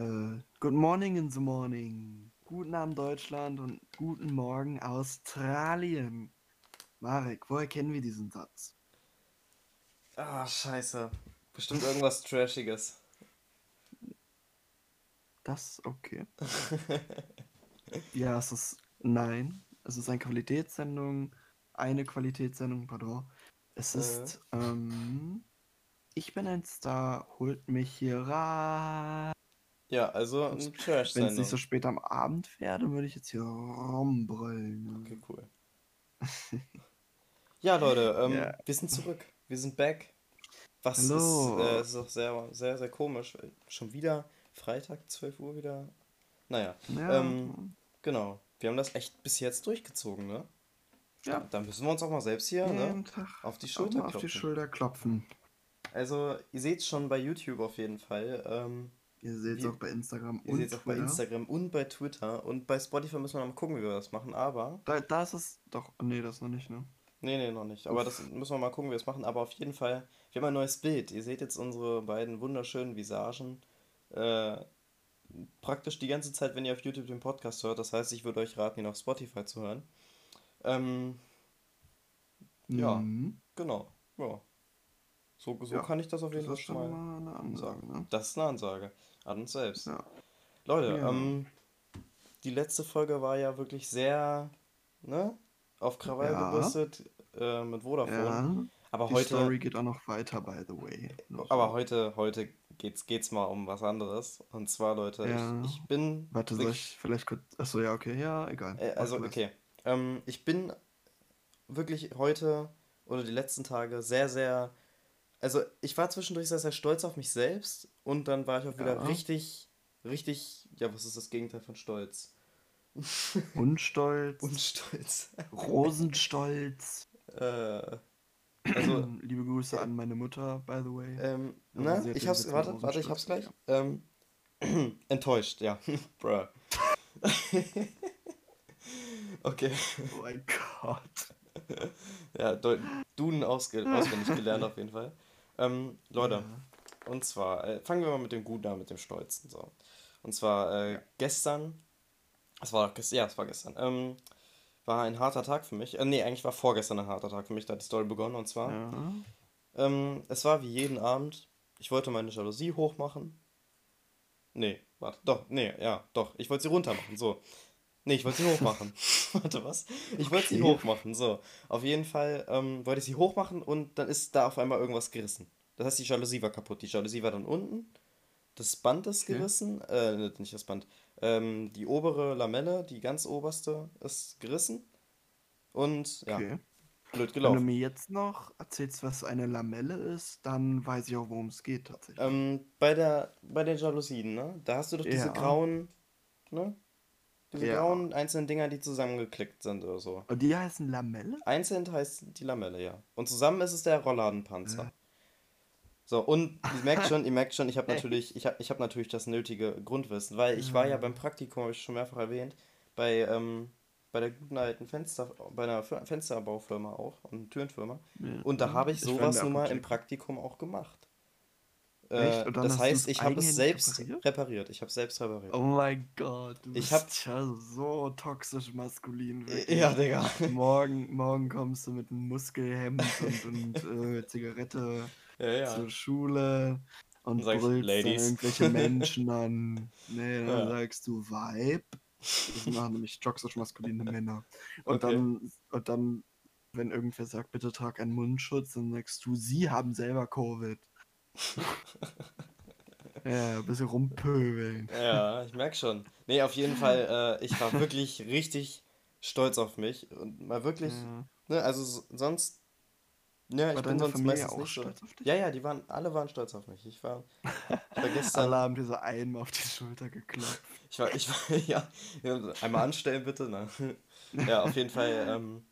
Äh, good morning in the morning. Guten Abend Deutschland und guten Morgen Australien. Marek, woher kennen wir diesen Satz? Ah, scheiße. Bestimmt irgendwas Trashiges. Das, okay. ja, es ist, nein. Es ist eine Qualitätssendung, eine Qualitätssendung, pardon. Es Äh. ist, ähm, ich bin ein Star, holt mich hier rein. Ja, also eine Wenn es nicht so spät am Abend wäre, dann würde ich jetzt hier rumbrüllen. Okay, cool. Ja, Leute, ähm, Ja. wir sind zurück. Wir sind back. Was Hallo. ist, äh, ist auch sehr, sehr, sehr komisch. Schon wieder Freitag, 12 Uhr wieder. Naja, Ja, Ähm, genau. Wir haben das echt bis jetzt durchgezogen, ne? Ja. Da müssen wir uns auch mal selbst hier, ne? Auf die Schulter mal auf die klopfen. Schulter klopfen. Also, ihr seht schon bei YouTube auf jeden Fall. Ähm, Ihr seht es auch bei Instagram ihr und seht es auch bei Twitter. Instagram und bei Twitter. Und bei Spotify müssen wir noch mal gucken, wie wir das machen. Aber. Da, da ist es doch. Nee, das noch nicht, ne? Nee, nee, noch nicht. Aber das müssen wir mal gucken, wie wir es machen. Aber auf jeden Fall, wir haben ein neues Bild. Ihr seht jetzt unsere beiden wunderschönen Visagen. Äh, praktisch die ganze Zeit, wenn ihr auf YouTube den Podcast hört. Das heißt, ich würde euch raten, ihn auf Spotify zu hören. Ähm, Ja. Mhm. genau. Ja. So, so Ja, kann ich das auf jeden Das Fall ist schon schon mal mal eine Ansage, ne? Das ist eine Ansage an uns selbst. Ja. Leute, Ja. ähm, die letzte Folge war ja wirklich sehr, ne, auf Krawall Ja. gebürstet äh, mit Vodafone. Aber Die heute, Story geht auch noch weiter, by the way. Noch. aber heute, heute geht's, geht's mal um was anderes. Und zwar, Leute, Ja. ich, ich bin Warte, soll ich vielleicht kurz. Achso, ja, okay, ja, egal. Äh, also, okay. Ähm, ich bin wirklich heute oder die letzten Tage sehr, sehr. Also, ich war zwischendurch sehr, sehr stolz auf mich selbst und dann war ich auch wieder Ja. richtig, richtig. Ja, was ist das Gegenteil von Stolz? Unstolz, Unstolz. Rosenstolz. äh, also, Liebe Grüße an meine Mutter, by the way. ähm, Aber ne? Ich hab's. Warte, warte, ich hab's gleich. Rosenstolz, Ähm, enttäuscht, ja. Bruh. okay. Oh mein Gott. Ja, Duden ausge auswendig gelernt auf jeden Fall. Ähm, Leute, Ja. Und zwar, äh, fangen wir mal mit dem Guten an, mit dem Stolzen. So. Und zwar äh, gestern, es war gestern, ja, es war gestern, ähm, war ein harter Tag für mich. Äh, nee, eigentlich war vorgestern ein harter Tag für mich, da hat die Story begonnen. Und zwar, Ja. ähm, es war wie jeden Abend, ich wollte meine Jalousie hochmachen. Nee, warte, doch, nee, ja, doch, ich wollte sie runter machen, so. Nee, ich wollte sie hochmachen. warte, was? Ich wollte sie Okay. hochmachen, so. Auf jeden Fall ähm, wollte ich sie hochmachen und dann ist da auf einmal irgendwas gerissen. Das heißt, die Jalousie war kaputt. Die Jalousie war dann unten. Das Band ist Okay. gerissen. Äh, ne, nicht das Band. Ähm, die obere Lamelle, die ganz oberste, ist gerissen. Und ja, Okay. blöd Wenn du gelaufen. mir jetzt noch erzählst, was eine Lamelle ist, dann weiß ich auch, worum es geht tatsächlich. Ähm, bei der, bei den Jalousien, ne? Da hast du doch diese Ja. grauen, ne? Diese Ja. grauen einzelnen Dinger, die zusammengeklickt sind oder so. Und die heißen Lamelle? Einzeln heißt die Lamelle, ja. Und zusammen ist es der Rollladenpanzer. So, und ihr merkt schon, ihr merkt schon, ich habe natürlich, ich habe ich hab natürlich das nötige Grundwissen, weil ich war ja beim Praktikum, habe ich schon mehrfach erwähnt, bei, ähm, bei der guten alten Fenster, bei einer Fir- Fensterbaufirma auch und Türenfirma. Ja. Und da habe ich Ich sowas der nun mal im. Praktikum auch gemacht. Echt? Äh, das heißt, ich habe es selbst repariert? repariert. Ich habe selbst repariert. Oh mein Gott, du Ich bist hab- ja so toxisch maskulin. Wirklich. ja, Digga. Morgen, morgen kommst du mit einem Muskelhemd und, und äh, Zigarette Ja, ja. zur Schule und du, brüllst dann "Ladies." irgendwelche Menschen an. Nee, dann sagst du Vibe. Das machen nämlich toxisch maskuline Männer. Und Okay. dann, und dann, wenn irgendwer sagt, bitte trag einen Mundschutz, dann sagst du, sie haben selber Covid. ja, ein bisschen rumpöbeln. Ja, ich merke schon. Nee, auf jeden Fall, äh, ich war wirklich richtig stolz auf mich. Und mal wirklich, Ja. ne, also sonst, ne, ich War bin sonst Familie meistens nicht so. stolz auf dich? Ja, ja, die waren, alle waren stolz auf mich. Ich war, ich war Alle gestern, haben dir so einmal auf die Schulter geklopft. ich war, ich war, ja, ja, einmal anstellen bitte, ne. Ja, auf jeden Fall, ähm,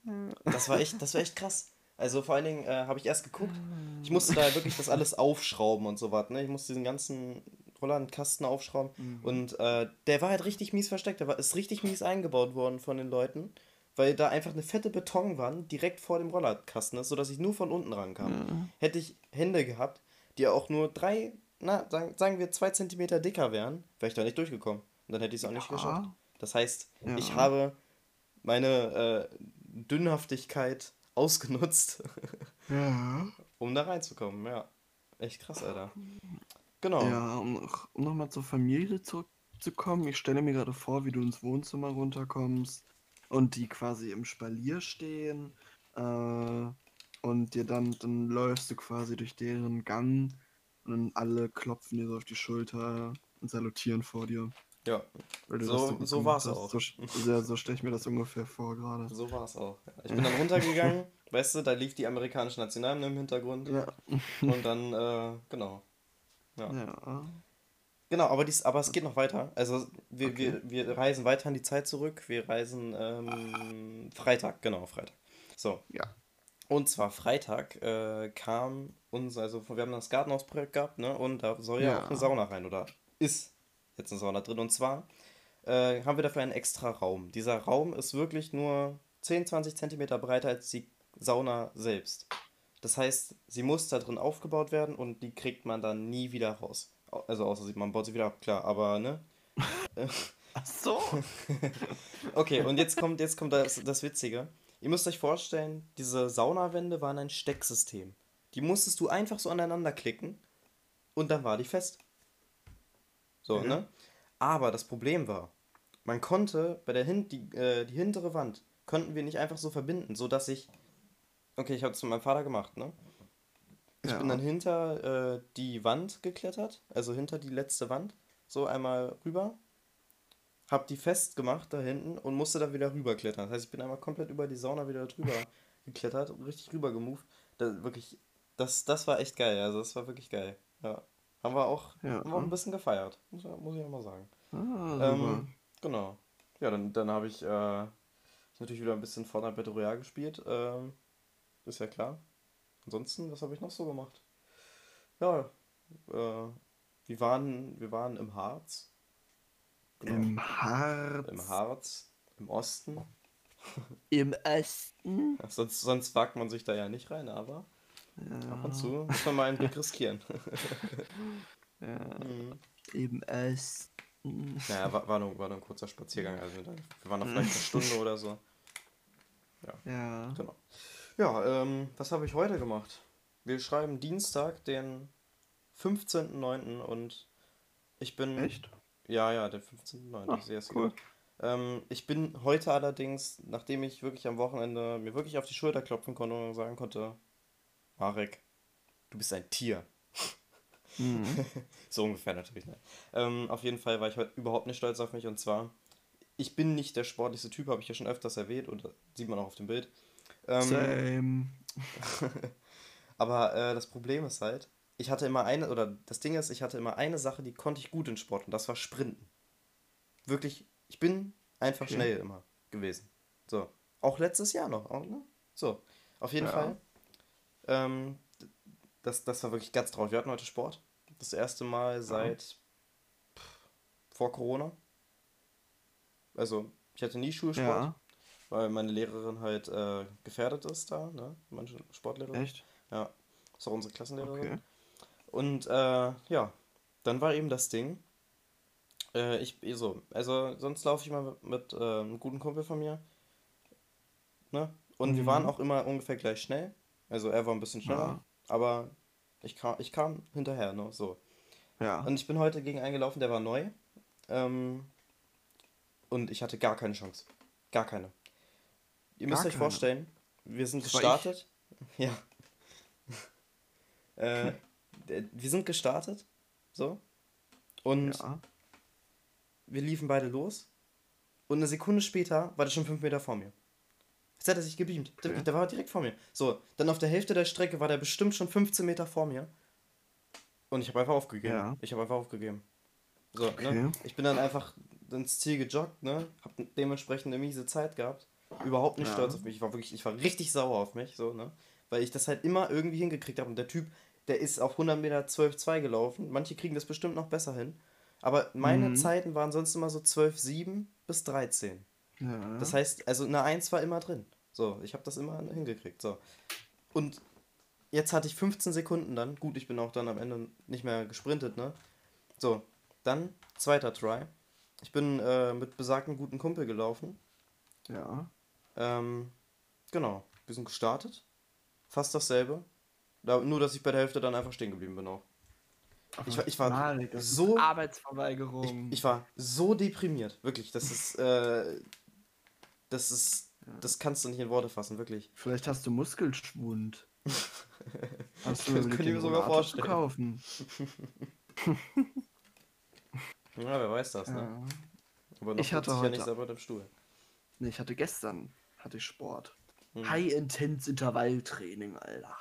das war echt, das war echt krass. Also vor allen Dingen äh, habe ich erst geguckt, ich musste da wirklich das alles aufschrauben und so was, ne? Ich musste diesen ganzen Rollladenkasten aufschrauben Mhm. und äh, der war halt richtig mies versteckt, der war, ist richtig mies eingebaut worden von den Leuten, weil da einfach eine fette Betonwand direkt vor dem Rollladenkasten ist, sodass ich nur von unten rankam. Ja. Hätte ich Hände gehabt, die auch nur drei na, sagen, sagen wir zwei Zentimeter dicker wären, wäre ich da nicht durchgekommen. Und dann hätte ich es auch nicht geschafft. Das heißt, Ja. ich habe meine äh, Dünnhaftigkeit ausgenutzt, Ja. um da reinzukommen. Ja. Echt krass, Alter. Genau. Ja, um, noch- um nochmal zur Familie zurückzukommen. Ich stelle mir gerade vor, wie du ins Wohnzimmer runterkommst und die quasi im Spalier stehen. Äh, und dir dann, dann läufst du quasi durch deren Gang und dann alle klopfen dir so auf die Schulter und salutieren vor dir. Ja, So- so war's hast. auch. So, ja, so stelle ich mir das ungefähr vor gerade. so war es auch. Ich bin dann runtergegangen, weißt du, da lief die amerikanische Nationalhymne im Hintergrund. Ja. Und dann, äh, genau. Ja. Ja. Genau, aber, dies, aber es geht noch weiter. Also wir, Okay. wir, wir reisen weiter in die Zeit zurück. Wir reisen ähm, Freitag, genau, Freitag. So. Ja. Und zwar Freitag äh, kam uns, also wir haben das Gartenhausprojekt gehabt, ne? Und da soll ja, Ja. auch eine Sauna rein, oder ist jetzt eine Sauna drin. Und zwar äh, haben wir dafür einen extra Raum. Dieser Raum ist wirklich nur 10, 20 Zentimeter breiter als die Sauna selbst. Das heißt, sie muss da drin aufgebaut werden und die kriegt man dann nie wieder raus. Also außer sie- man baut sie wieder ab, klar, aber ne? Ach so. Okay, und jetzt kommt, jetzt kommt das, das Witzige. Ihr müsst euch vorstellen, diese Saunawände waren ein Stecksystem. Die musstest du einfach so aneinander klicken und dann war die fest. So, Mhm. ne? Aber das Problem war, man konnte bei der Hin die, äh, die hintere Wand konnten wir nicht einfach so verbinden, so dass ich Okay, ich habe das mit meinem Vater gemacht, ne? Ich Ja. bin dann hinter äh, die Wand geklettert, also hinter die letzte Wand, so einmal rüber, hab die festgemacht da hinten und musste dann wieder rüberklettern. Das heißt, ich bin einmal komplett über die Sauna wieder drüber geklettert und richtig rüber gemoved. Das, wirklich, das, das war echt geil, also das war wirklich geil. Ja. Haben wir auch, Ja. haben wir auch ein bisschen gefeiert, muss, muss ich auch mal sagen. Ah. Ähm, genau. Ja, dann, dann habe ich äh, natürlich wieder ein bisschen Fortnite Battle Royale gespielt. Ähm, ist ja klar. Ansonsten, was habe ich noch so gemacht? Ja, äh, wir waren, wir waren im Harz. Genau. Im Harz. Im Harz, im Osten. Im Osten. Ja, sonst, sonst wagt man sich da ja nicht rein, aber ab und zu muss man mal einen Blick riskieren. Ja, Mhm. im Osten. Naja, war, war, nur, war nur ein kurzer Spaziergang. Also wir waren da vielleicht eine Stunde oder so. Ja. Genau. Ja, ähm, was habe ich heute gemacht? Wir schreiben Dienstag, den 15.09. und ich bin. Echt? Ja, ja, der 15.09. Ach, sehr, sehr cool. gut. Ähm, ich bin heute allerdings, nachdem ich wirklich am Wochenende mir wirklich auf die Schulter klopfen konnte und sagen konnte, Marek, du bist ein Tier. Mhm. So ungefähr natürlich, ne? Ähm, auf jeden Fall war ich heute überhaupt nicht stolz auf mich und zwar, ich bin nicht der sportlichste Typ, habe ich ja schon öfters erwähnt und das sieht man auch auf dem Bild. Ähm, Same. aber äh, das Problem ist halt, ich hatte immer eine, oder das Ding ist, ich hatte immer eine Sache, die konnte ich gut in Sport und das war Sprinten. Wirklich, ich bin einfach Okay. schnell immer gewesen. So. Auch letztes Jahr noch, auch, ne? So. Auf jeden Ja. Fall. Ähm, das, das war wirklich ganz traurig. Wir hatten heute Sport. Das erste Mal seit pff, vor Corona. Also, ich hatte nie Schulsport, Ja. Weil meine Lehrerin halt äh, gefährdet ist da, ne? Manche Sportlehrerin. Echt? Ja, ist auch unsere Klassenlehrerin. Okay. Und äh, ja, dann war eben das Ding. Äh, ich, so, also sonst laufe ich mal mit, mit äh, einem guten Kumpel von mir. Ne? Und wir Mhm. waren auch immer ungefähr gleich schnell. Also er war ein bisschen schneller, Ja. aber ich kam, ich kam hinterher, ne? So. Ja. Und ich bin heute gegen einen gelaufen, der war neu. Ähm, und ich hatte gar keine Chance. Gar keine. Ihr müsst euch keine? vorstellen, wir sind Das gestartet. Ja. äh, der- wir sind gestartet. So. Und ja. wir liefen beide los. Und eine Sekunde später war der schon fünf Meter vor mir. Jetzt hat er sich gebeamt. Der, Okay. der war direkt vor mir. So, dann auf der Hälfte der Strecke war der bestimmt schon 15 Meter vor mir. Und ich habe einfach aufgegeben. Ja. Ich habe einfach aufgegeben. So, Okay. ne? Ich bin dann einfach ins Ziel gejoggt, ne? Hab dementsprechend eine miese Zeit gehabt. Überhaupt nicht Ja. stolz auf mich. Ich war wirklich, ich war richtig sauer auf mich, so, ne? Weil ich das halt immer irgendwie hingekriegt habe. Und der Typ, der ist auf 100 Meter 12,2 gelaufen. Manche kriegen das bestimmt noch besser hin. Aber meine Mhm. Zeiten waren sonst immer so 12,7 bis 13. Ja. Das heißt, also eine 1 war immer drin. So, ich habe das immer hingekriegt. So. Und jetzt hatte ich 15 Sekunden dann. Gut, ich bin auch dann am Ende nicht mehr gesprintet, ne? So, dann zweiter Try. Ich bin äh, mit besagten guten Kumpel gelaufen. Ja. Ähm, genau, wir sind gestartet. Fast dasselbe. Da, nur, dass ich bei der Hälfte dann einfach stehen geblieben bin auch. Ich war, ich war Malik, so. Arbeitsverweigerung. Ich, ich war so deprimiert, wirklich. Das ist, äh, das ist, das kannst du nicht in Worte fassen, wirklich. Vielleicht hast du Muskelschwund. Hast du Das könnte ich mir sogar vorstellen. kaufen? Ja, wer weiß das, ne? Ja. Aber noch Ich hatte ich ja heute- nicht selber im Stuhl. Nee, ich hatte gestern hatte ich Sport. Hm. High-Intense-Intervalltraining, Alter.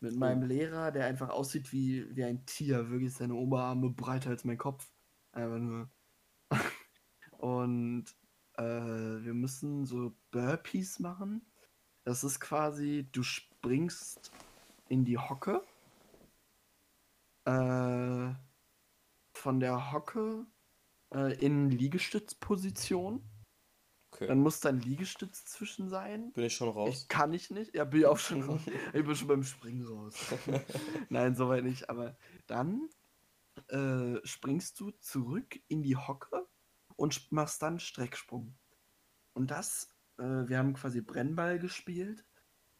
Mit meinem Lehrer, der einfach aussieht wie, wie ein Tier. Wirklich seine Oberarme breiter als mein Kopf. Einfach nur. Und äh, wir müssen so Burpees machen. Das ist quasi, du springst in die Hocke. Äh, von der Hocke äh, in Liegestützposition. Okay. Dann muss da ein Liegestütz zwischen sein. bin ich schon raus. Ich kann ich nicht. Ja, bin ich auch schon raus. Ich bin schon beim Springen raus. Nein, soweit nicht. Aber dann äh, springst du zurück in die Hocke und machst dann Strecksprung. Und das, äh, wir haben quasi Brennball gespielt.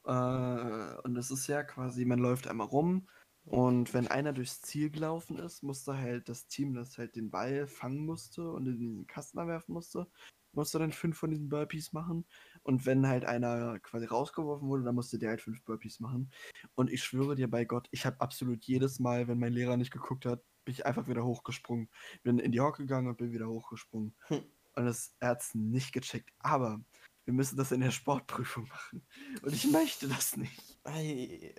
Äh, und das ist ja quasi, man läuft einmal rum. Und wenn einer durchs Ziel gelaufen ist, musste halt das Team, das halt den Ball fangen musste und in diesen Kasten werfen musste, musste dann fünf von diesen Burpees machen. Und wenn halt einer quasi rausgeworfen wurde, dann musste der halt fünf Burpees machen. Und ich schwöre dir bei Gott, ich habe absolut jedes Mal, wenn mein Lehrer nicht geguckt hat, bin ich einfach wieder hochgesprungen. Bin in die Hocke gegangen und bin wieder hochgesprungen. Hm. Und das, er hat es nicht gecheckt. Aber wir müssen das in der Sportprüfung machen. Und ich möchte das nicht. Ei,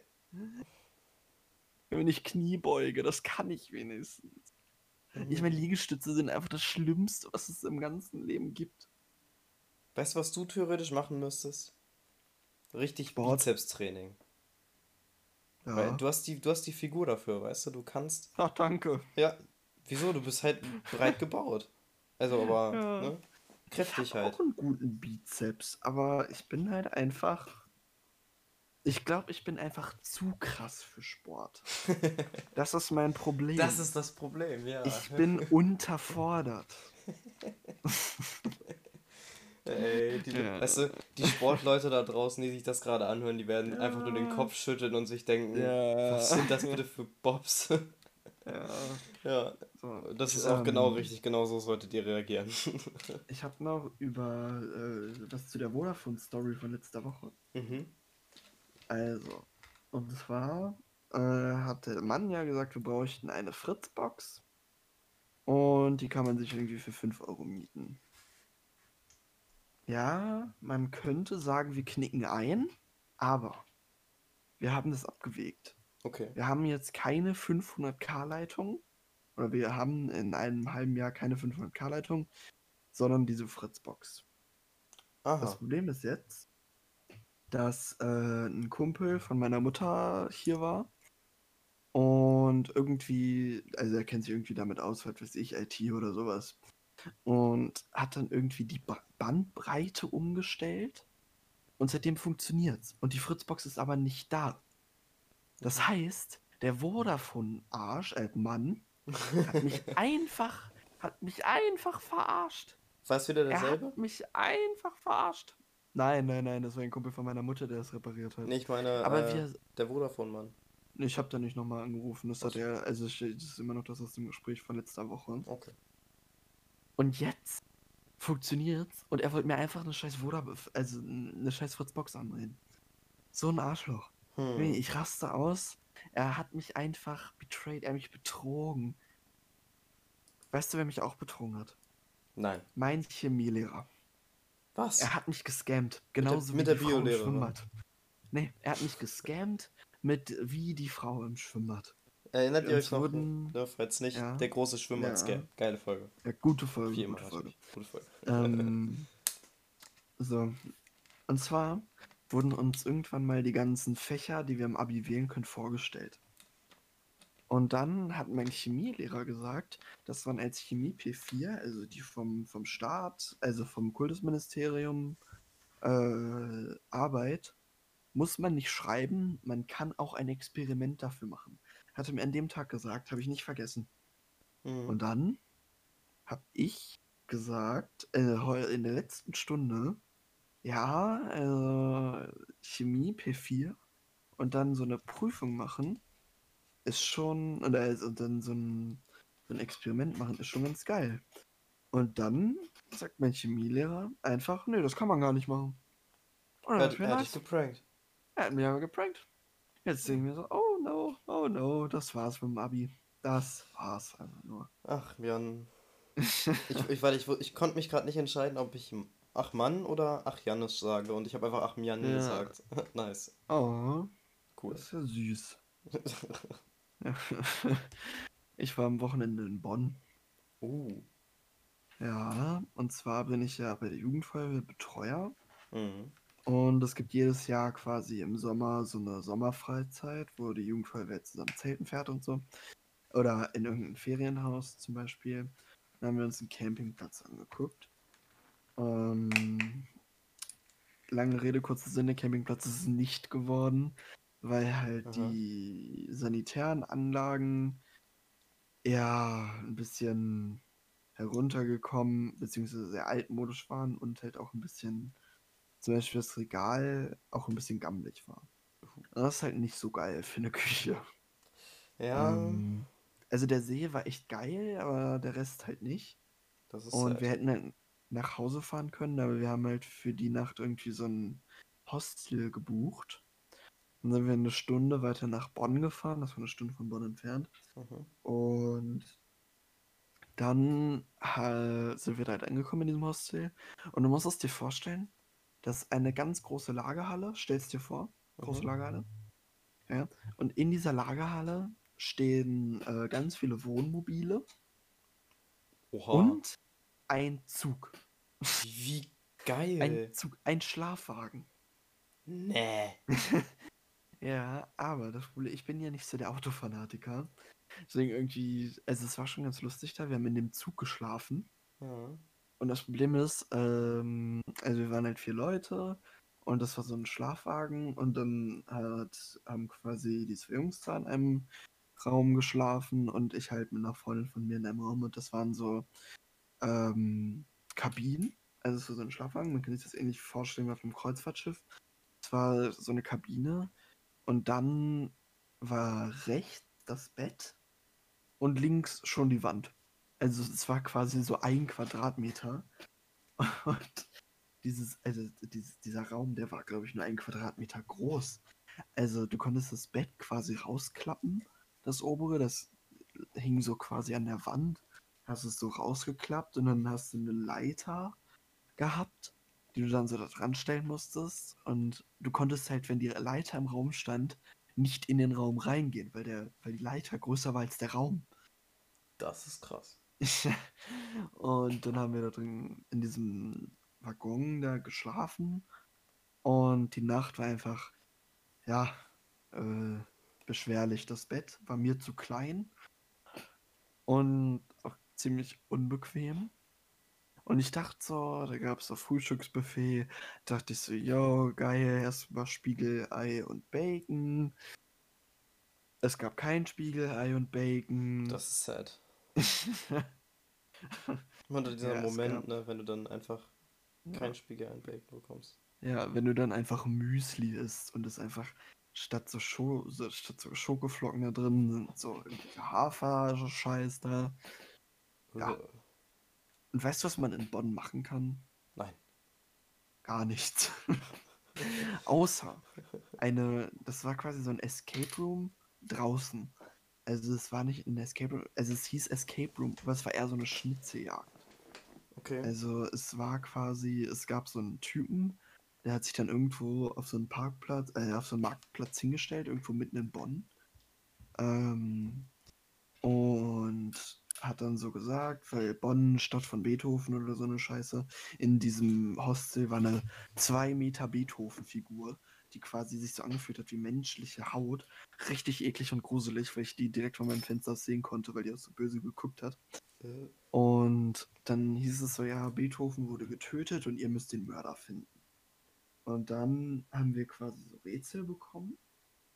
Wenn ich Knie beuge, das kann ich wenigstens. Ich meine, Liegestütze sind einfach das Schlimmste, was es im ganzen Leben gibt. Weißt du, was du theoretisch machen müsstest? Richtig. Bizepstraining. Ja. Weil du hast, die, du hast die Figur dafür, weißt du? Du kannst. Ach, danke. Ja, wieso? Du bist halt breit gebaut. Also, aber, Ja. ne? Kräftig ich hab halt. auch einen guten Bizeps, aber ich bin halt einfach. Ich glaube, ich bin einfach zu krass für Sport. Das ist mein Problem. Das ist das Problem, ja. ich bin unterfordert. Ey, die, Ja. weißt du, die Sportleute da draußen, die sich das gerade anhören, die werden einfach nur den Ja. Kopf schütteln und sich denken, Ja. was sind das bitte für Bobs? Ja, ja, so. das ist auch genau Ähm, richtig, genau so solltet ihr reagieren. Ich habe noch über äh, was zu der Vodafone-Story von letzter Woche. mhm. Also, und zwar äh, hat der Mann ja gesagt, wir bräuchten eine Fritzbox. Und die kann man sich irgendwie für 5 Euro mieten. Ja, man könnte sagen, wir knicken ein, aber wir haben das abgewegt. Okay. Wir haben jetzt keine 500k-Leitung. Oder wir haben in einem halben Jahr keine 500k-Leitung, sondern diese Fritzbox. Das Aha. Problem ist jetzt, dass äh, ein Kumpel von meiner Mutter hier war und irgendwie, also er kennt sich irgendwie damit aus, was weiß ich, IT oder sowas. Und hat dann irgendwie die ba Bandbreite umgestellt und seitdem funktioniert's. Und die Fritzbox ist aber nicht da. Das heißt, der Vodafone-Arsch, äh, Mann, hat mich einfach, hat mich einfach verarscht. War es wieder Er derselbe? hat mich einfach verarscht. Nein, nein, nein, das war ein Kumpel von meiner Mutter, der es repariert hat. Nee, ich meine, Aber äh, wir, der Vodafone-Mann. ich habe da nicht nochmal angerufen. Das hat er, also das ist immer noch das aus dem Gespräch von letzter Woche. Okay. Und jetzt funktioniert's und er wollte mir einfach eine scheiß Vodafone, also eine scheiß Fritzbox andrehen. So ein Arschloch. Hm. Ich raste aus. Er hat mich einfach betrayed, er hat mich betrogen. Weißt du, wer mich auch betrogen hat? Nein. Mein Chemielehrer. Was? Er hat mich gescammt. Genauso mit wie der die Frau im. Schwimmbad. Nee, er hat mich gescammt mit wie die Frau im Schwimmbad. Erinnert ihr euch noch? wurden- Ne, falls nicht, Ja. der große Schwimmbad-Scam. Ja. Geile Folge. Ja, gute Folge. Wie immer gute Folge. Gute Folge. Ähm, so. Und zwar wurden uns irgendwann mal die ganzen Fächer, die wir im Abi wählen können, vorgestellt. Und dann hat mein Chemielehrer gesagt, dass man als Chemie P4, also die vom, vom Staat, also vom Kultusministerium, äh, Arbeit, muss man nicht schreiben, man kann auch ein Experiment dafür machen. Hat er mir an dem Tag gesagt, habe ich nicht vergessen. Mhm. Und dann habe ich gesagt, äh, in der letzten Stunde, ja, äh, Chemie P4 und dann so eine Prüfung machen, ist schon, oder also dann so ein, so ein Experiment machen, ist schon ganz geil. Und dann sagt mein Chemielehrer einfach, nee, das kann man gar nicht machen. Und dann er, ich mir, er hat dich geprankt. Er hat mich aber geprankt. Jetzt denke ich mir so, oh no, oh no, das war's mit dem Abi. Das war's einfach nur. Ach, Jan. Ich, ich, weil ich, ich konnte mich gerade nicht entscheiden, ob ich Ach Mann oder Ach Janis sage. Und ich habe einfach Ach Jan Ja. gesagt. nice. Oh, Cool. das ist ja süß. Ich war am Wochenende in Bonn. uh. Ja, und zwar bin ich ja bei der Jugendfeuerwehr Betreuer. Mhm. Und es gibt jedes Jahr quasi im Sommer so eine Sommerfreizeit, wo die Jugendfeuerwehr zusammen zelten fährt und so. Oder in irgendein Ferienhaus zum Beispiel. Dann haben wir uns einen Campingplatz angeguckt. Ähm, lange Rede, kurzer Sinn, der Campingplatz ist es nicht geworden, weil halt Aha. die sanitären Anlagen ja ein bisschen heruntergekommen, beziehungsweise sehr altmodisch waren und halt auch ein bisschen, zum Beispiel das Regal auch ein bisschen gammelig war. Und das ist halt nicht so geil für eine Küche. Ja, Ähm, also der See war echt geil, aber der Rest halt nicht. Und sad. wir hätten halt nach Hause fahren können, aber wir haben halt für die Nacht irgendwie so ein Hostel gebucht. Dann sind wir eine Stunde weiter nach Bonn gefahren, das war eine Stunde von Bonn entfernt. Mhm. Und dann äh, sind wir da halt angekommen in diesem Hostel. Und du musst es dir vorstellen, das ist eine ganz große Lagerhalle, stellst dir vor, große Mhm. Lagerhalle. Ja. Und in dieser Lagerhalle stehen äh, ganz viele Wohnmobile Oha. und ein Zug. Wie geil. Ein Zug, ein Schlafwagen. Nee. Ja, aber das Problem, ich bin ja nicht so der Autofanatiker. Deswegen irgendwie, also es war schon ganz lustig da. Wir haben in dem Zug geschlafen. Ja. Und das Problem ist, ähm, also wir waren halt vier Leute und das war so ein Schlafwagen und dann hat, haben quasi die zwei Jungs da in einem Raum geschlafen und ich halt mit einer Freundin von mir in einem Raum und das waren so ähm, Kabinen, also so ein Schlafwagen, man kann sich das ähnlich vorstellen wie auf einem Kreuzfahrtschiff. Es war so eine Kabine und dann war rechts das Bett und links schon die Wand. Also es war quasi so ein Quadratmeter. Und dieses, also dieses, dieser Raum, der war, glaube ich, nur ein Quadratmeter groß. Also du konntest das Bett quasi rausklappen, das obere, das hing so quasi an der Wand. Hast es so rausgeklappt und dann hast du eine Leiter gehabt, die du dann so da dran stellen musstest. Und du konntest halt, wenn die Leiter im Raum stand, nicht in den Raum reingehen, weil, der, weil die Leiter größer war als der Raum. Das ist krass. und dann haben wir da drin in diesem Waggon da geschlafen. Und die Nacht war einfach, ja, äh, beschwerlich. Das Bett war mir zu klein und auch ziemlich unbequem. Und ich dachte so, da gab es so Frühstücksbuffet. Dachte ich so, yo, geil, erstmal Spiegelei und Bacon. Es gab kein Spiegelei und Bacon. Das ist sad. Immer dieser Ja, Moment, gab- ne, wenn du dann einfach Ja. kein Spiegel einbacon bekommst. Ja, wenn du dann einfach Müsli isst und es einfach statt so, Scho statt so Schokoflocken da drin sind so irgendwelche Hafer-Scheiß da. Ja. Und weißt du, was man in Bonn machen kann? Nein. Gar nichts. Außer eine, das war quasi so ein Escape Room draußen. Also es war nicht ein Escape Room, also es hieß Escape Room, aber es war eher so eine Schnitzeljagd. Okay. Also es war quasi, es gab so einen Typen, der hat sich dann irgendwo auf so einen Parkplatz, äh, auf so einen Marktplatz hingestellt, irgendwo mitten in Bonn. Ähm, und hat dann so gesagt, weil Bonn, Stadt von Beethoven oder so eine Scheiße, in diesem Hostel war eine 2 Meter Beethoven-Figur, die quasi sich so angefühlt hat wie menschliche Haut. Richtig eklig und gruselig, weil ich die direkt von meinem Fenster aus sehen konnte, weil die auch so böse geguckt hat. Äh, Und dann hieß es so, ja, Beethoven wurde getötet und ihr müsst den Mörder finden. Und dann haben wir quasi so Rätsel bekommen,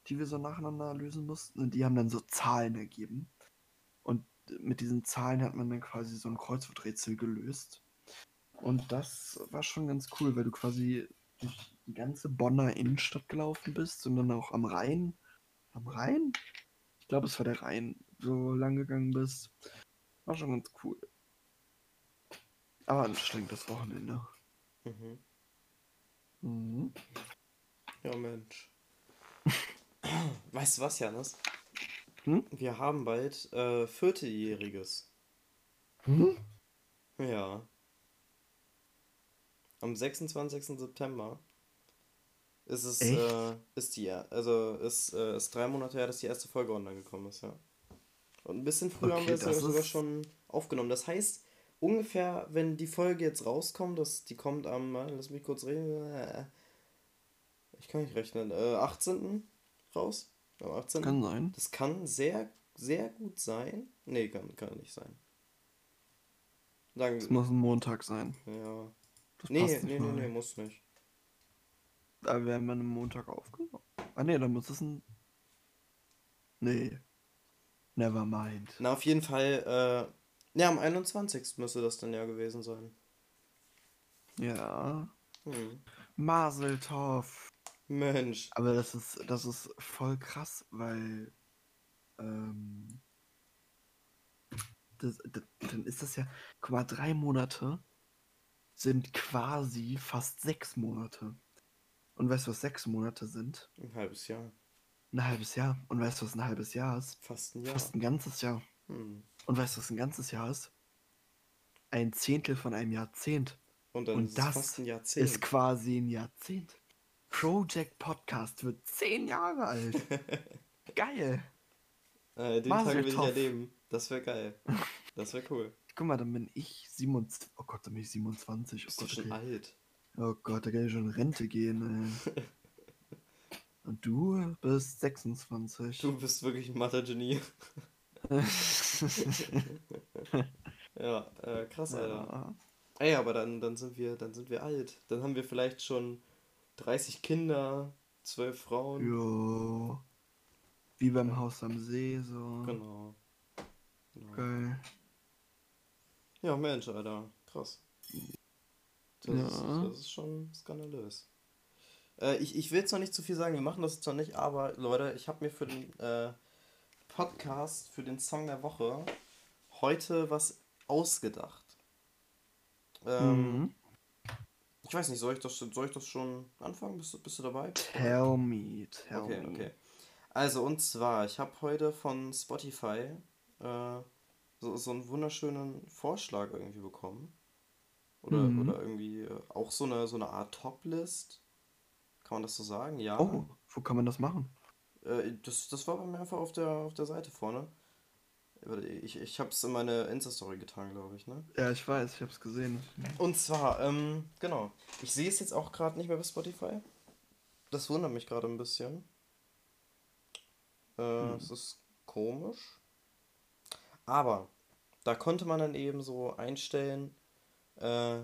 die wir so nacheinander lösen mussten. Und die haben dann so Zahlen ergeben. Mit diesen Zahlen hat man dann quasi so ein Kreuzworträtsel gelöst. Und das war schon ganz cool, weil du quasi durch die ganze Bonner Innenstadt gelaufen bist und dann auch am Rhein. Am Rhein? Ich glaube, es war der Rhein, so lang gegangen bist. War schon ganz cool. Aber anstrengendes Wochenende. Mhm. Mhm. Ja, Mensch. weißt du was, Janis? Hm? Wir haben bald äh, Vierteljähriges. Hm? Ja. Am 26. September ist es, äh, ist die, also ist, äh, ist drei Monate her, dass die erste Folge online gekommen ist, ja. Und ein bisschen früher haben Okay, wir es sogar ist- schon aufgenommen. Das heißt, ungefähr, wenn die Folge jetzt rauskommt, das, die kommt am, lass mich kurz reden, äh, ich kann nicht rechnen, äh, 18. raus? Am 18. Kann sein. Das kann sehr, sehr gut sein. Nee, kann, kann nicht sein. Sagen Es muss ein Montag sein. Ja. Das Nee, passt nee, nee, nee, muss nicht. Da werden wir einen Montag aufgenommen. Ah nee, dann muss es ein. Nee. Never mind. Na, auf jeden Fall, äh, ja, am 21. müsste das dann ja gewesen sein. Ja. Hm. Maseltorf. Mensch. Aber das ist, das ist voll krass, weil. Ähm, das, das, dann ist das ja. Guck mal, drei Monate sind quasi fast sechs Monate. Und weißt du, was sechs Monate sind? Ein halbes Jahr. Ein halbes Jahr. Und weißt du, was ein halbes Jahr ist? Fast ein Jahr. Fast ein ganzes Jahr. Hm. Und weißt du, was ein ganzes Jahr ist? Ein Zehntel von einem Jahrzehnt. Und Und ist das fast ein Jahrzehnt. Ist quasi ein Jahrzehnt. Project Podcast wird zehn Jahre alt. Geil. äh, den Tag will ich erleben. Das wäre geil. Das wäre cool. Guck mal, dann bin ich 27. Oh Gott, dann bin ich 27. Oh Bist du Gott, schon okay. alt? oh Gott da kann ich schon in Rente gehen. Ey. Und du bist 26. Du bist wirklich ein Mathe-Genie. Ja, äh, krass, Alter. ja. Ey, aber dann, dann sind wir, dann sind wir alt. Dann haben wir vielleicht schon 30 Kinder, 12 Frauen. Jo. Wie beim Haus am See, so. Genau. genau. Geil. Ja, Mensch, Alter. Krass. Das, ist, Ja. das ist schon skandalös. Äh, ich, ich will jetzt noch nicht zu viel sagen, wir machen das jetzt noch nicht, aber Leute, ich habe mir für den äh, Podcast, für den Song der Woche heute was ausgedacht. Ähm, Mhm. Ich weiß nicht, soll ich das, soll ich das schon anfangen? Bist, du- bist du dabei? Tell me, tell Okay, me. okay. Also, und zwar, ich habe heute von Spotify äh, so, so einen wunderschönen Vorschlag irgendwie bekommen. Oder, Mhm. oder irgendwie äh, auch so eine, so eine Art Top-List. Kann man das so sagen? Ja. Oh, wo kann man das machen? Äh, das, das war bei mir einfach auf der, auf der Seite vorne. Ich, ich habe es in meine Insta-Story getan, glaube ich, ne? Ja, ich weiß, ich hab's gesehen. Und zwar, ähm, genau. Ich sehe es jetzt auch gerade nicht mehr bei Spotify. Das wundert mich gerade ein bisschen. Äh, Hm. Es ist komisch. Aber da konnte man dann eben so einstellen, äh,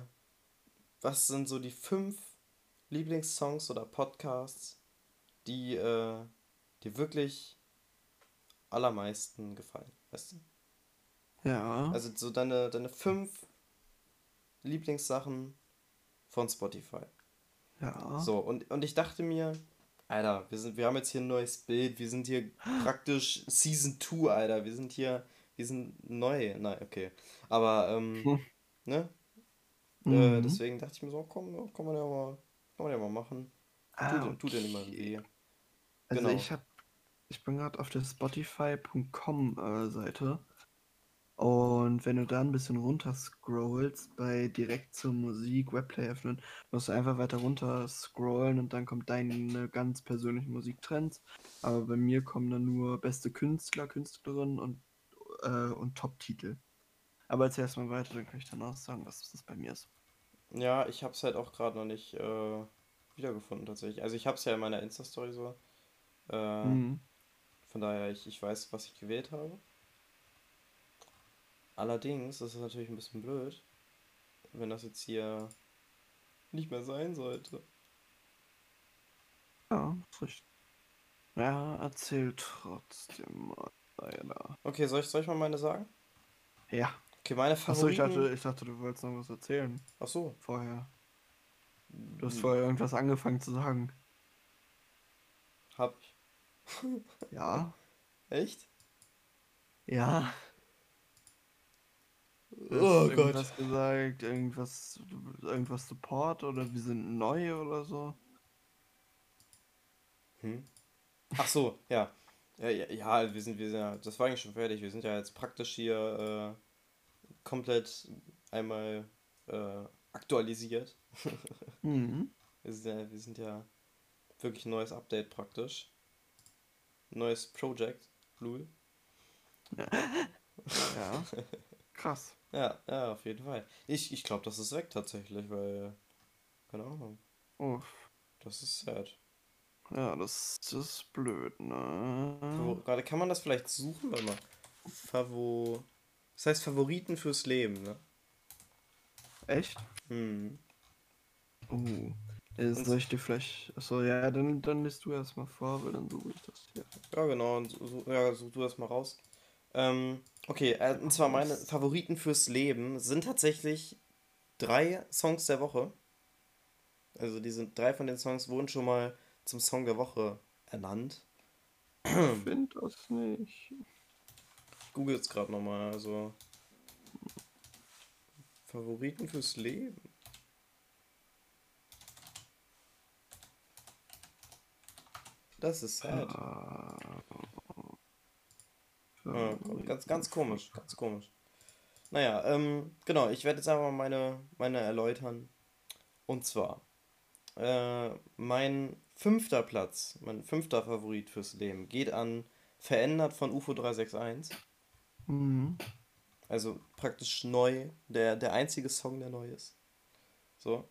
was sind so die fünf Lieblingssongs oder Podcasts, die äh, dir wirklich allermeisten gefallen. Weißt du? Ja. Also so deine, deine fünf Lieblingssachen von Spotify. ja. So, und, und ich dachte mir, Alter, wir, sind, wir haben jetzt hier ein neues Bild, wir sind hier praktisch Season 2, Alter, wir sind hier, wir sind neu. Nein, okay. Aber, ähm, Hm. ne? Äh, Mhm. deswegen dachte ich mir so, komm, ja, kann man ja mal, kann man ja mal machen. Ah, tut, tut ja niemandem okay. weh. Also Genau. ich hab, ich bin gerade auf der Spotify.com äh, Seite und wenn du da ein bisschen runter scrollst, bei direkt zur Musik, Webplay öffnen, musst du einfach weiter runter scrollen und dann kommt deine ganz persönlichen Musiktrends. Aber bei mir kommen dann nur beste Künstler, Künstlerinnen und, äh, und Top-Titel. Aber erzähl erst mal weiter, dann kann ich danach sagen, was das bei mir ist. Ja, ich hab's halt auch gerade noch nicht äh, wiedergefunden tatsächlich. Also ich hab's ja in meiner Insta-Story so. Äh, Mhm. Von daher, ich, ich weiß, was ich gewählt habe. Allerdings ist es natürlich ein bisschen blöd, wenn das jetzt hier nicht mehr sein sollte. Ja, ist richtig. Ja, erzähl trotzdem mal leider. Okay, soll ich, soll ich mal meine sagen? Ja. Okay, meine Achso, ich Favoriten. dachte, ich dachte, du wolltest noch was erzählen. Ach so. Vorher. Du hast Hm, vorher irgendwas angefangen zu sagen. Hab ich. Ja? Echt? Ja. Oh Gott. irgendwas gesagt, irgendwas, irgendwas Support oder wir sind neu oder so. Hm? Ach so, ja. Ja, ja, ja, wir sind, wir sind ja, das war eigentlich schon fertig. Wir sind ja jetzt praktisch hier äh, komplett einmal äh, aktualisiert. Mhm. Wir sind ja, wir sind ja wirklich ein neues Update praktisch. Neues Project, Lul. Ja. Krass. Ja, ja, auf jeden Fall. Ich, ich glaube, das ist weg tatsächlich, weil, keine Ahnung, Uff. das ist sad. Ja, das, das ist blöd, ne? gerade kann man das vielleicht suchen, warte mal. Favo. Das heißt Favoriten fürs Leben, ne? Echt? Hm. Uh. Äh, Soll ich dir vielleicht. Achso, ja, dann, dann liest du erstmal vor, weil dann suche ich das hier. Ja, genau, und so, ja, such du das mal raus. Ähm, okay, äh, und zwar meine Favoriten fürs Leben sind tatsächlich drei Songs der Woche. Also die sind drei von den Songs wurden schon mal zum Song der Woche ernannt. Ich finde das nicht. Ich google jetzt gerade nochmal, also Favoriten fürs Leben. Das ist sad. Ah. Ja, ganz, ganz komisch, ganz komisch. Naja, ähm, genau, ich werde jetzt einfach mal meine, meine erläutern. Und zwar, äh, mein fünfter Platz, mein fünfter Favorit fürs Leben geht an Verändert von UFO 361. Mhm. Also praktisch neu, der, der einzige Song, der neu ist. So.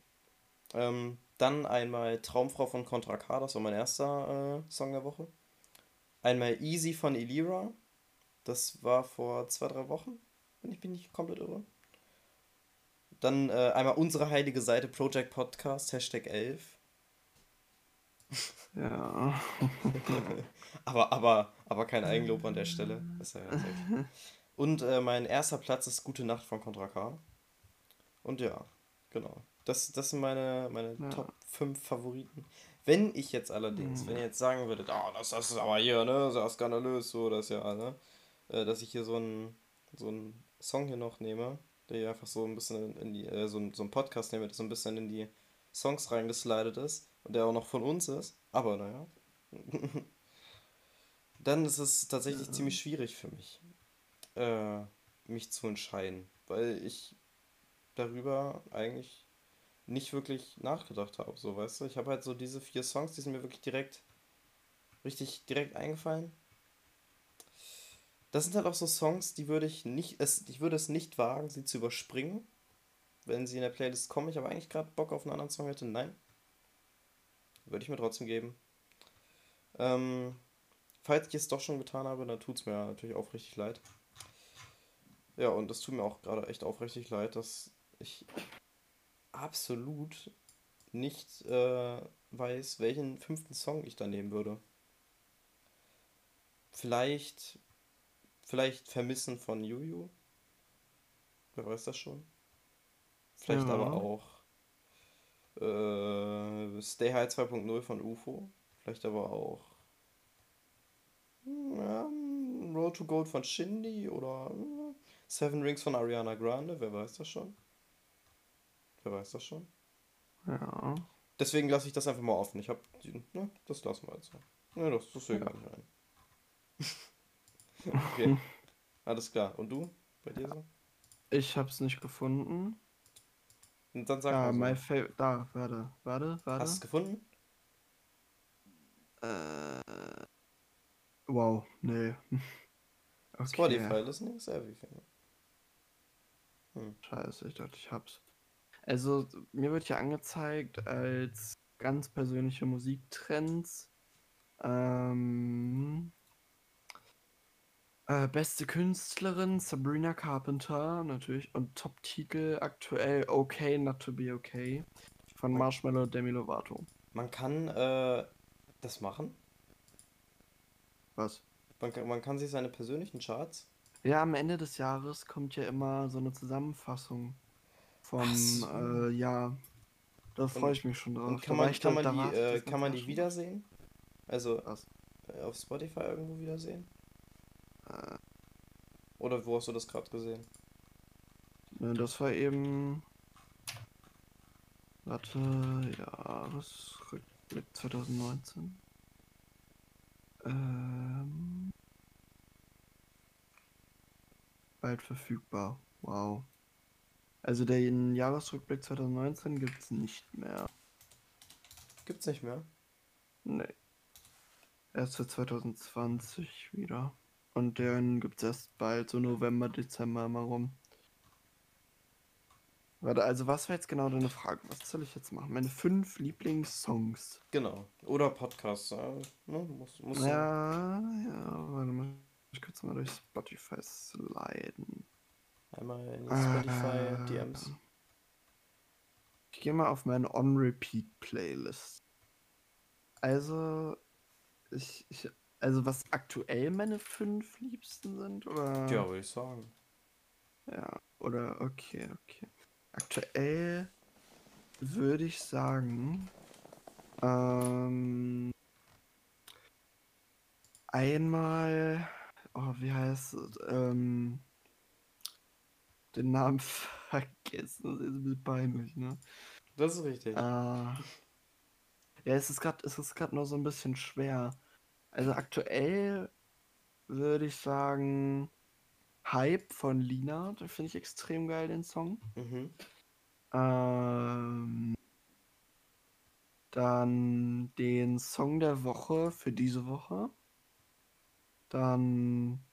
Ähm, dann einmal Traumfrau von Contra K, das war mein erster äh, Song der Woche. Einmal Easy von Elira, das war vor zwei, drei Wochen, wenn ich mich nicht komplett irre. Dann äh, einmal unsere heilige Seite Project Podcast, Hashtag 11. Ja. aber, aber, aber kein Eigenlob an der Stelle. Ist ja. Und äh, mein erster Platz ist Gute Nacht von Contra K. Und ja, genau. Das, das sind meine, meine Ja. Top 5 Favoriten. Wenn ich jetzt allerdings, wenn ihr jetzt sagen würdet, ah, das, das ist aber hier, ne, so skandalös, so, das ja, ne, äh, dass ich hier so einen so einen Song hier noch nehme, der hier einfach so ein bisschen in, die, äh, so, ein- so einen Podcast nehme, der so ein bisschen in die Songs reingeslidet ist und der auch noch von uns ist, aber naja. Dann ist es tatsächlich Ja. ziemlich schwierig für mich, äh, mich zu entscheiden, weil ich darüber eigentlich nicht wirklich nachgedacht habe, so weißt du. Ich habe halt so diese vier Songs, die sind mir wirklich direkt, richtig direkt eingefallen. Das sind halt auch so Songs, die würde ich nicht, es, ich würde es nicht wagen, sie zu überspringen, wenn sie in der Playlist kommen. Ich aber eigentlich gerade Bock auf einen anderen Song hätte. Nein. Würde ich mir trotzdem geben. Ähm, falls ich es doch schon getan habe, dann tut es mir natürlich aufrichtig leid. Ja, und es tut mir auch gerade echt aufrichtig leid, dass ich absolut nicht äh, weiß, welchen fünften Song ich da nehmen würde. Vielleicht, vielleicht Vermissen von Juju. Wer weiß das schon. Vielleicht Ja. aber auch äh, Stay High 2.0 von UFO. Vielleicht aber auch hm, ja, Road to Gold von Shindy oder äh, Seven Rings von Ariana Grande. Wer weiß das schon? Wer weiß das schon? Ja. Deswegen lasse ich das einfach mal offen. Ich habe, ne, das lassen wir jetzt. Ne, das, das sehe Ja. gar nicht ein. okay, alles klar. Und du? Bei dir so? Ich hab's nicht gefunden. Und dann sag Ah, mal my so. Da, warte, warte, Hast du warte. es gefunden? Äh, wow, nee. Okay. Spotify, listening is everything. Hm. Scheiße, ich dachte, ich hab's. Also, mir wird ja angezeigt als ganz persönliche Musiktrends. Ähm, äh, beste Künstlerin Sabrina Carpenter natürlich und Top-Titel aktuell Okay Not to Be Okay von Marshmallow Demi Lovato. Man kann äh, das machen? Was? Man kann, man kann sich seine persönlichen Charts. Ja, am Ende des Jahres kommt ja immer so eine Zusammenfassung vom so. äh, Jahr. Da freue ich mich schon drauf. Und kann man, kann da- man die, äh, kann man die wiedersehen? Also Was? äh, auf Spotify irgendwo wiedersehen? Äh, Oder wo hast du das gerade gesehen? ne, das war eben. Warte, Jahresrückblick 2019. Ähm. Bald verfügbar. Wow. Also den Jahresrückblick 2019 gibt's nicht mehr. Gibt's nicht mehr. Nee. Erst für 2020 wieder. Und den gibt's erst bald, so November, Dezember mal rum. Warte, also was war jetzt genau deine Frage? Was soll ich jetzt machen? Meine fünf Lieblingssongs. Genau. Oder Podcasts. Äh, ne? muss, muss Ja, ja, warte mal. Ich kurz mal durch Spotify sliden. Einmal in die Spotify Äh, DMs. Ich gehe mal auf meine On-Repeat-Playlist. Also, ich, ich, also was aktuell meine fünf Liebsten sind, oder? Ja, würde ich sagen. Ja, oder okay, okay. Aktuell würde ich sagen, ähm, einmal, oh, wie heißt es, ähm, den Namen vergessen, das ist ein bisschen peinlich, ne? Das ist richtig. Äh, ja, es ist gerade, noch so ein bisschen schwer. Also aktuell würde ich sagen, Hype von Lina, da finde ich extrem geil den Song. Mhm. Ähm, dann den Song der Woche für diese Woche. Dann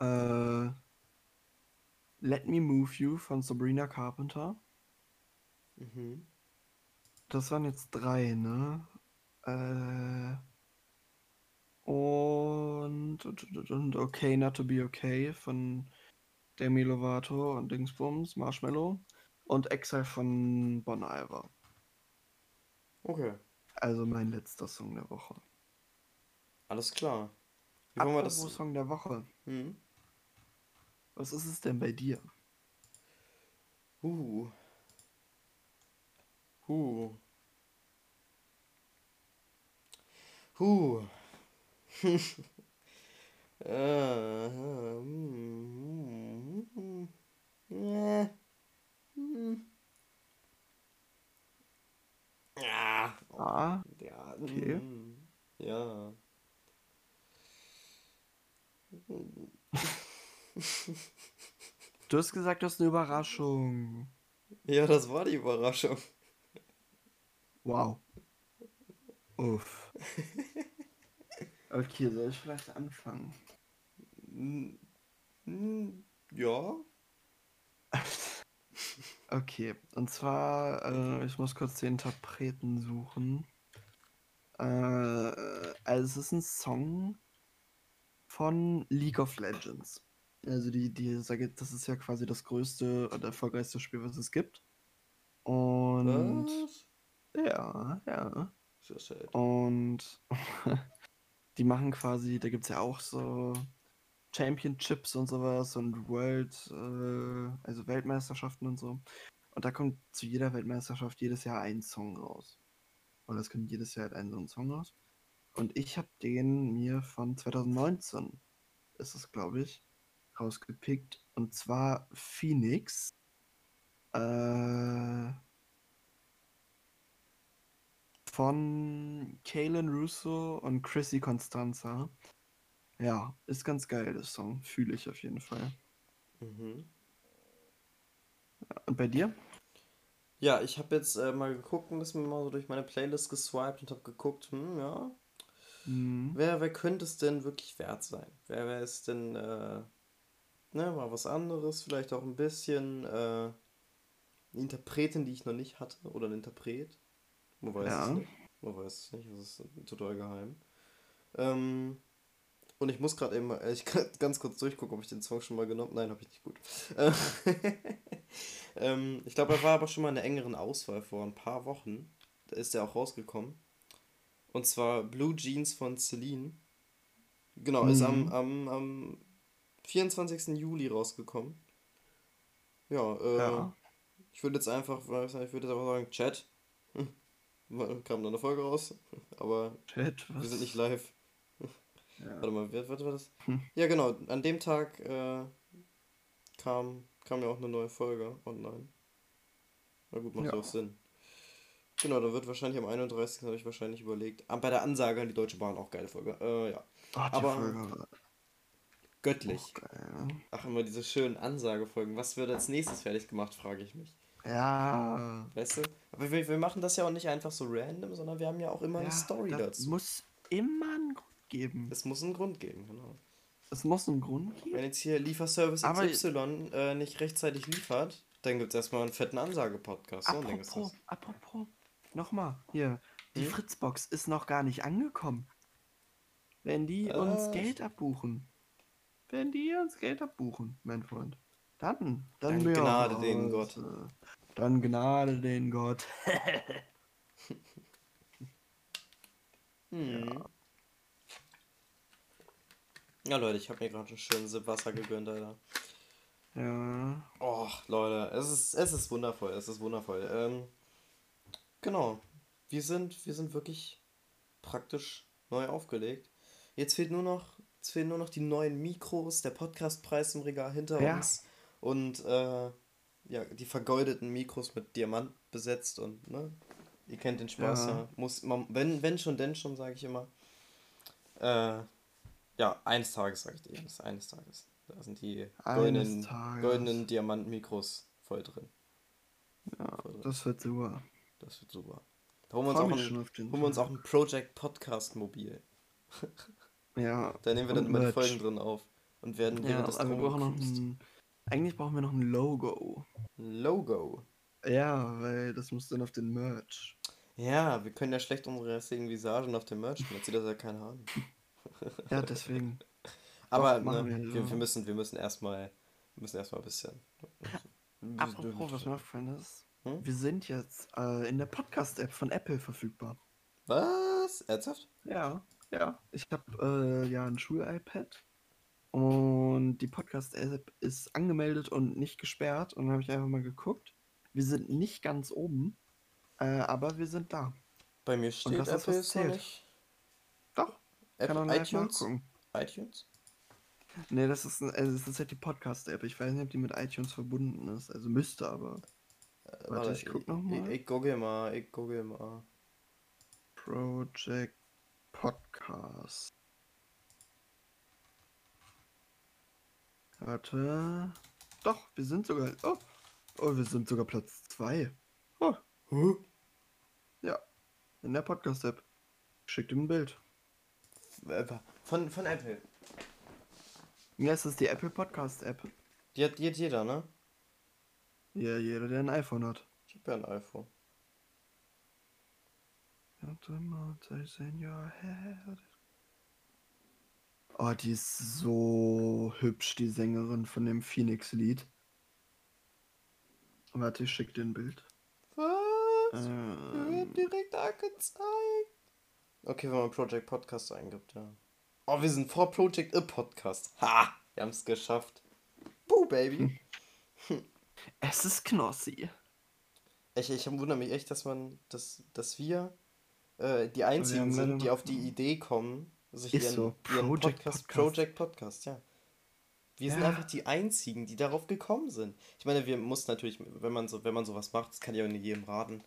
äh, Let Me Move You von Sabrina Carpenter. Mhm. Das waren jetzt drei, ne? Äh, und, und, und, Okay Not to Be Okay von Demi Lovato und Dingsbums, Marshmallow. Und Exile von Bon Iver. Okay. Also mein letzter Song der Woche. Alles klar. Wie wollen wir das? Song der Woche. Mhm. Was ist es denn bei dir? Uh. Huh. Huh. Äh, hm, hm, hm, äh. Ja. Ah, Ja. okay. Ja. Du hast gesagt, du hast eine Überraschung. Ja, das war die Überraschung. Wow. Uff. Okay, soll ich vielleicht anfangen? Hm, hm, Ja. Okay, und zwar, äh, ich muss kurz den Interpreten suchen. Äh, also es ist ein Song von League of Legends. Also die, die, sage, das ist ja quasi das größte und erfolgreichste Spiel, was es gibt. Und Was? ja, ja. Sehr sad. Und die machen quasi, da gibt es ja auch so Championships und sowas und World, äh, also Weltmeisterschaften und so. Und da kommt zu jeder Weltmeisterschaft jedes Jahr ein Song raus. Oder es kommt jedes Jahr halt ein so ein Song raus. Und ich habe den mir von 2019, ist es glaube ich, rausgepickt. Und zwar Phoenix. Äh, von Kalen Russo und Chrissy Constanza. Ja, ist ganz geil, das Song. Fühle ich auf jeden Fall. Mhm. Und bei dir? Ja, ich habe jetzt äh, mal geguckt, ein bisschen mal so durch meine Playlist geswiped und habe geguckt, hm, ja, Mhm. wer, wer könnte es denn wirklich wert sein? Wer, wer ist denn, äh, ne, mal was anderes, vielleicht auch ein bisschen, äh, eine Interpretin, die ich noch nicht hatte, oder ein Interpret. Man weiß Ja. es nicht. Man weiß es nicht, das ist total geheim. Ähm, und ich muss gerade eben, äh, ich kann ganz kurz durchgucken, ob ich den Song schon mal genommen Nein, habe ich nicht gut. Äh, ähm, ich glaube, er war aber schon mal in der engeren Auswahl vor ein paar Wochen. Da ist er auch rausgekommen. Und zwar Blue Jeans von Celine. Genau, ist am, Mhm. am, am 24. Juli rausgekommen. Ja, äh, Ja. ich würde jetzt einfach, ich würde jetzt einfach sagen, Chat. Hm. Kam dann eine Folge raus. Aber Chat, wir sind nicht live. Ja. Warte mal, was war das? Hm. Ja, genau, an dem Tag äh, kam, kam ja auch eine neue Folge online. Na gut, macht ja auch Sinn. Genau, da wird wahrscheinlich am 31. habe ich wahrscheinlich überlegt. Ah, bei der Ansage an die Deutsche Bahn auch geile Folge. Äh, ja. Oh, die Aber- Folge Göttlich. auch geil. Ach, immer diese schönen Ansagefolgen. Was wird als nächstes fertig gemacht, frage ich mich. Ja. Weißt du? Aber wir, wir machen das ja auch nicht einfach so random, sondern wir haben ja auch immer eine ja, Story das dazu. muss immer einen Grund geben. Es muss einen Grund geben, genau. Es muss einen Grund Wenn geben. jetzt hier Lieferservice Aber- XY äh, nicht rechtzeitig liefert, dann gibt es erstmal einen fetten Ansage-Podcast. Apropos, apropos. Nochmal, hier. Die Hm? Fritzbox ist noch gar nicht angekommen. Wenn die uns Äh. Geld abbuchen. Wenn die uns Geld abbuchen, mein Freund. Dann, dann, Dann wir Gnade raus, den Gott. äh, Dann Gnade den Gott. Hm. Ja. Leute, ich habe mir gerade einen schönen Sip Wasser gegönnt, Alter. Ja. Oh, Leute, es ist, es ist wundervoll, es ist wundervoll. Ähm, genau, wir sind, wir sind wirklich praktisch neu aufgelegt. Jetzt fehlt nur noch, jetzt fehlen nur noch die neuen Mikros, der Podcastpreis im Regal hinter Ja. uns und äh, ja, die vergoldeten Mikros mit Diamant besetzt und ne, ihr kennt den Spaß ja. Ja. Muss man, wenn, wenn schon, denn schon, sage ich immer. Äh, ja, eines Tages, sage ich dir, eines, eines Tages. Da sind die goldenen, goldenen Diamantmikros voll drin. ja, Voll drin. das wird super. Das wird super. Da holen wir uns, auch ein, holen wir uns auch ein Project Podcast Mobil. Ja. Da nehmen wir dann immer die. Folgen drin auf. Und werden Ja, des aber wir brauchen noch ein. Eigentlich brauchen wir noch ein Logo. Logo. Ja, weil das muss dann auf den Merch. Ja, wir können ja schlecht unsere restlichen Visagen auf dem Merch machen. Zieht das ja keiner an. Ja, deswegen. Aber Doch, ne, wir wir, müssen, wir müssen erstmal, müssen erstmal ein bisschen. Apropos, was mir aufgefallen ist. Hm? Wir sind jetzt äh, in der Podcast-App von Apple verfügbar. Was? Ernsthaft? Ja, ja. Ich habe äh, ja ein Schul-iPad und die Podcast-App ist angemeldet und nicht gesperrt. Und dann habe ich einfach mal geguckt. Wir sind nicht ganz oben, äh, aber wir sind da. Bei mir steht das Apple was ist zählt. nicht. Doch, Apple, kann live iTunes? iTunes? Nee, das ist, ein- also das ist halt die Podcast-App. Ich weiß nicht, ob die mit iTunes verbunden ist. Also müsste aber. Warte, ich guck noch mal. Ich, ich gucke mal, ich gucke mal. Project Podcast. Warte. Doch, wir sind sogar. Oh, oh wir sind sogar Platz 2. Oh, Huh? ja. In der Podcast-App. Schick dir ein Bild. Äh, Von, von Apple. Ja, es ist die Apple Podcast-App. Die hat, die hat jeder, ne? Ja, jeder, der ein iPhone hat. Ich hab ja ein iPhone. Warte mal, is in your head. Oh, die ist so hübsch, die Sängerin von dem Phoenix-Lied. Warte, ich schick dir ein Bild. Was? Ähm, Wird direkt angezeigt. Okay, wenn man Project Podcast eingibt, ja. Oh, wir sind vor Project A Podcast. Ha! Wir haben es geschafft. Boo, Baby. es ist Knossi. Ich, ich wundere mich echt, dass man, dass, dass wir äh, die einzigen sind, die auf die Idee kommen, sich ihren, so. ihren Project Podcast, Podcast. Project Podcast, ja. Wir sind Ja. einfach die einzigen, die darauf gekommen sind. Ich meine, wir mussten natürlich, wenn man so, wenn man sowas macht, das kann ja auch nicht jedem raten,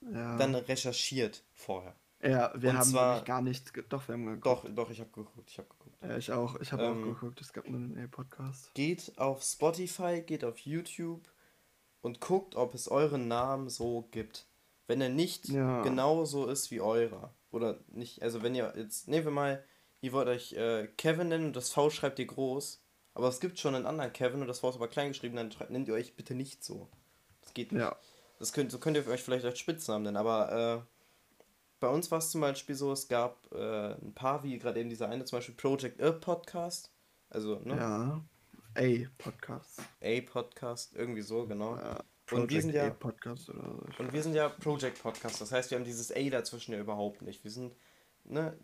Ja, dann recherchiert vorher. ja wir und haben zwar- gar nichts. Doch, wir haben geguckt. Doch, doch, ich habe geguckt, ich habe geguckt. Ja, ich auch. Ich habe Ähm, auch geguckt. Es gab nur einen A-Podcast. Geht auf Spotify, geht auf YouTube und guckt, ob es euren Namen so gibt. Wenn er nicht Ja. genau so ist wie eurer. Oder nicht, also wenn ihr jetzt, nehmen wir mal, ihr wollt euch äh, Kevin nennen und das V schreibt ihr groß, aber es gibt schon einen anderen Kevin und das V ist aber klein geschrieben, dann nennt ihr euch bitte nicht so. Das geht nicht. Ja. Das könnt, so könnt ihr euch vielleicht als Spitznamen nennen, aber äh, bei uns war es zum Beispiel so, es gab äh, ein paar, wie gerade eben dieser eine, zum Beispiel Project A Podcast, also ne, Ja. A-Podcast. A Podcast, irgendwie so, genau. Ja. Und wir sind ja- A-Podcast oder so. Und wir sind ja Project Podcast, das heißt, wir haben dieses A dazwischen ja überhaupt nicht. Wir sind ne?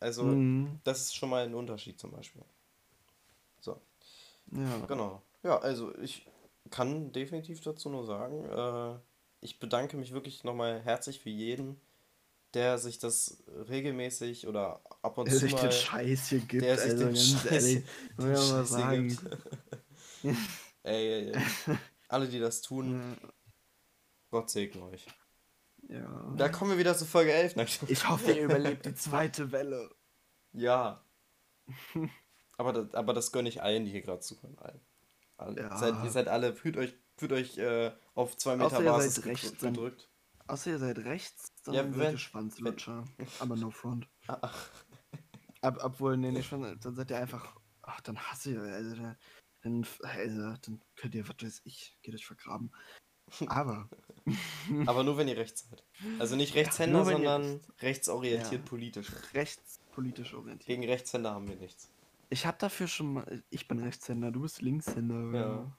Also, Mhm. das ist schon mal ein Unterschied zum Beispiel. So, Ja. genau. Ja, also ich kann definitiv dazu nur sagen, äh, ich bedanke mich wirklich nochmal herzlich für jeden, der sich das regelmäßig oder ab und Der zu sich den mal, Scheiß hier gibt, der sich also den ganz Scheiß, ehrlich, muss den ich mal Scheiß hier sagen. gibt. Ey, ey, ey. Alle, die das tun, Gott segne euch. Ja. Da kommen wir wieder zu Folge 11. Nein, Ich hoffe, ihr überlebt die zweite Welle. Ja. Aber das, aber das gönne ich allen, die hier gerade zuhören. Allen. Alle. Ja. Seid, ihr seid alle, fühlt euch, fühlt euch äh, auf zwei Meter Außer ihr Basis seid gedrückt- rechts, gedrückt. Außer ihr seid rechts, dann Ja, seid ihr Schwanzlutscher. Aber no front. Ah, ach. Ab, obwohl, nee, nee, schon, dann seid ihr einfach. Ach, dann hasse ihr. Also, dann, dann, also, dann könnt ihr, was weiß ich, geht euch vergraben. Aber. Aber nur wenn ihr rechts seid. Also nicht Rechtshänder, ihr sondern rechtsorientiert Ja. politisch. rechtspolitisch orientiert. Gegen Rechtshänder haben wir nichts. Ich hab dafür schon mal. Ich bin Rechtshänder, du bist Linkshänder. Ja.